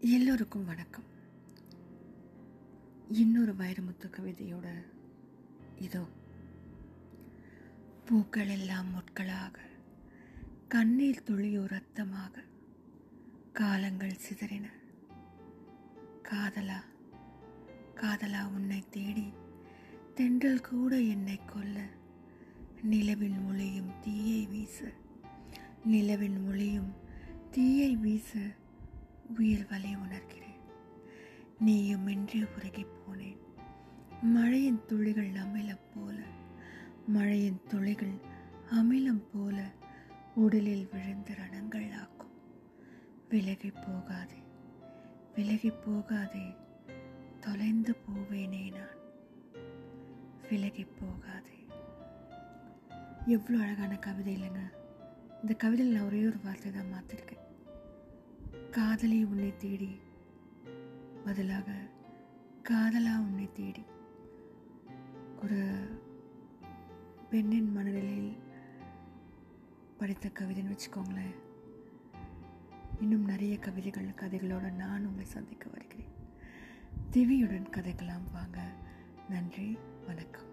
எல்லோருக்கும் வணக்கம். இன்னொரு வைரமுத்து கவிதையோட இதோ. பூக்கள் எல்லாம் முட்களாக கண்ணீர் துளியோ ரத்தமாக காலங்கள் சிதறின. காதலா காதலா உன்னை தேடி தென்றல் கூட என்னை கொல்ல. நிலவின் மொழியும் தீயை வீச நிலவின் மொழியும் தீயை வீச உயிர் வலி உணர்கிறேன். நீயும் இன்றே உருகிப் போனேன். மழையின் துளிகள் அமிலம் போல மழையின் துளிகள் அமிலம் போல உடலில் விழுந்த ரணங்கள் ஆக்கும். விலகி போகாதே விலகி போகாதே தொலைந்து போவேனே நான். விலகி போகாதே. எவ்வளோ அழகான கவிதை இல்லைங்க. இந்த கவிதையில் நான் ஒரே ஒரு வார்த்தை தான் மாற்றிருக்கேன் காதலி உன்னை தேடி. பதிலாக காதலா உன்னை தேடி. ஒரு பெண்ணின் மனநிலையில் படித்த கவிதைன்னு வச்சுக்கோங்களேன். இன்னும் நிறைய கவிதைகள் கதைகளோடு நான் உங்களை சந்திக்க வருகிறேன். திவியுடன் கதைக்கலாம் வாங்க. நன்றி வணக்கம்.